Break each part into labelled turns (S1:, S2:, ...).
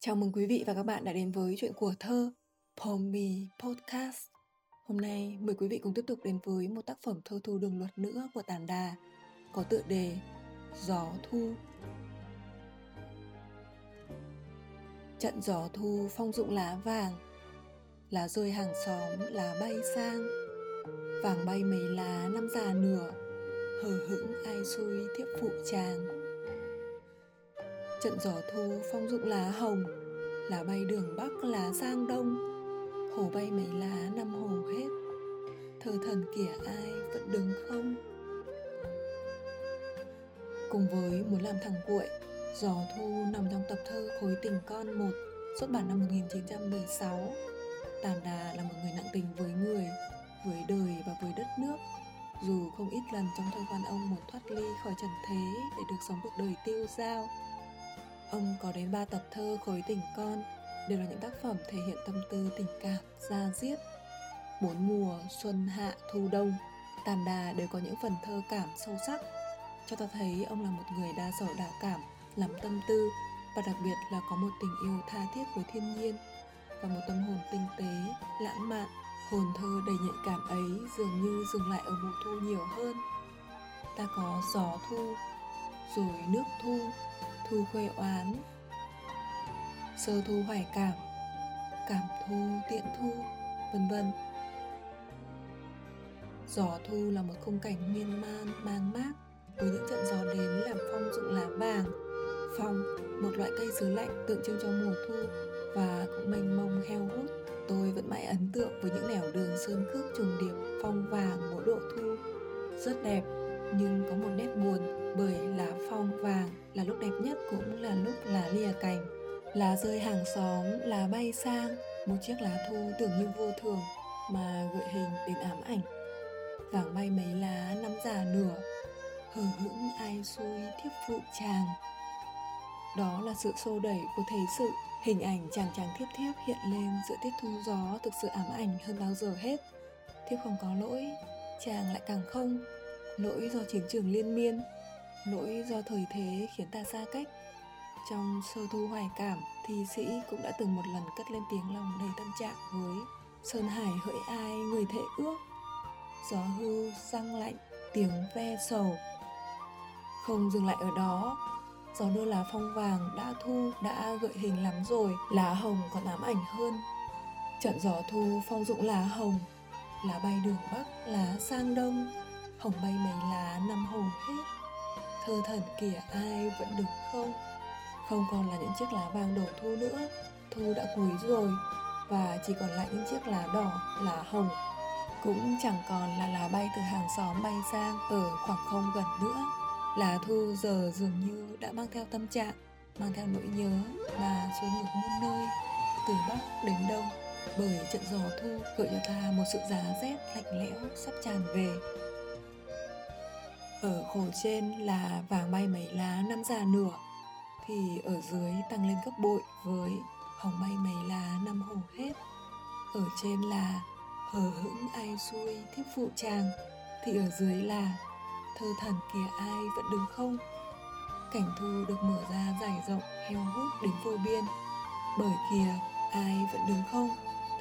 S1: Chào mừng quý vị và các bạn đã đến với chuyện của thơ Pomi Podcast. Hôm nay mời quý vị cùng tiếp tục đến với một tác phẩm thơ thu đường luật nữa của Tản Đà có tựa đề Gió Thu. Trận gió thu phong dụng lá vàng Lá rơi hàng xóm, lá bay sang Vàng bay mấy lá năm già nửa Hờ hững ai xui thiếp phụ chàng Trận gió thu phong dụng lá hồng Lá bay đường Bắc lá sang Đông. Hồ bay mấy lá năm hồ hết. Thơ thần kìa ai vẫn đứng không? Cùng với muốn làm thằng cuội Gió thu nằm trong tập thơ Khối tình con một xuất bản năm 1976 Tàn Đà là một người nặng tình với người, với đời và với đất nước. Dù không ít lần trong thơ văn ông muốn thoát ly khỏi trần thế để được sống cuộc đời tiêu dao Ông có đến ba tập thơ khối tình con đều là những tác phẩm thể hiện tâm tư tình cảm ra diết. Bốn mùa, xuân, hạ, thu, đông, tàn đà đều có những phần thơ cảm sâu sắc. Cho ta thấy ông là một người đa sở đa cảm, lắm tâm tư và đặc biệt là có một tình yêu tha thiết với thiên nhiên và một tâm hồn tinh tế, lãng mạn. Hồn thơ đầy nhạy cảm ấy dường như dừng lại ở mùa thu nhiều hơn. Ta có gió thu, rồi nước thu, thu khuê oán. Sơ thu hoài cảm cảm thu tiện thu, vân vân. Gió thu là một khung cảnh miên man, mang mát với những trận gió đến làm phong rụng lá vàng, phong một loại cây xứ lạnh tượng trưng cho mùa thu và cũng mênh mông heo hút. Tôi vẫn mãi ấn tượng với những nẻo đường sơn cước trùng điệp phong vàng mỗi độ thu, rất đẹp. Đẹp nhất cũng là lúc lá lìa cành, lá rơi hàng xóm, lá bay sang. Một chiếc lá thu tưởng như vô thường mà gợi hình đến ám ảnh. Vàng bay mấy lá, năm già nửa, hờ hững ai xuôi thiếp phụ chàng. Đó là sự xô đẩy của thế sự. Hình ảnh chàng chàng thiếp thiếp hiện lên giữa tiết thu gió thực sự ám ảnh hơn bao giờ hết. Thiếp không có lỗi, chàng lại càng không. Lỗi do chiến trường liên miên nỗi do thời thế khiến ta xa cách. Trong sơ thu hoài cảm thi sĩ cũng đã từng một lần cất lên tiếng lòng đầy tâm trạng với sơn hải hỡi ai người thể ước. Gió hưu răng lạnh, tiếng ve sầu. Không dừng lại ở đó, gió đưa lá phong vàng đã thu, đã gợi hình lắm rồi, lá hồng còn ám ảnh hơn. Trận gió thu phong dụng lá hồng, lá bay đường bắc, lá sang đông. Hồng bay mấy lá năm hồng hết thơ thần kìa, ai vẫn đứng không? Không còn là những chiếc lá vàng đổ thu nữa. Thu đã cuối rồi, và chỉ còn lại những chiếc lá đỏ, lá hồng. Cũng chẳng còn là lá bay từ hàng xóm bay sang ở khoảng không gần nữa. Lá thu giờ dường như đã mang theo tâm trạng, mang theo nỗi nhớ mà xuôi ngược muôn nơi, từ bắc đến đông. Bởi trận gió thu gợi cho ta một sự giá rét lạnh lẽo sắp tràn về ở khổ trên là vàng bay mấy lá năm già nửa, thì ở dưới tăng lên gấp bội với hồng bay mấy lá năm hồ hết. Ở trên là hờ hững ai xuôi thiếp phụ chàng, thì ở dưới là thơ thần kìa ai vẫn đứng không. Cảnh thu được mở ra dài rộng heo hút đến vô biên, bởi kìa ai vẫn đứng không,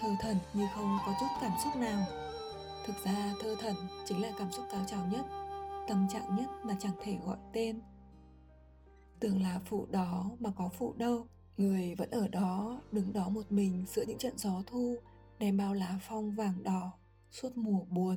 S1: thơ thần như không có chút cảm xúc nào. Thực ra thơ thần chính là cảm xúc cao trào nhất tâm trạng nhất mà chẳng thể gọi tên. Tưởng là phụ đó mà có phụ đâu, người vẫn ở đó, đứng đó một mình giữa những trận gió thu, đem bao lá phong vàng đỏ suốt mùa buồn.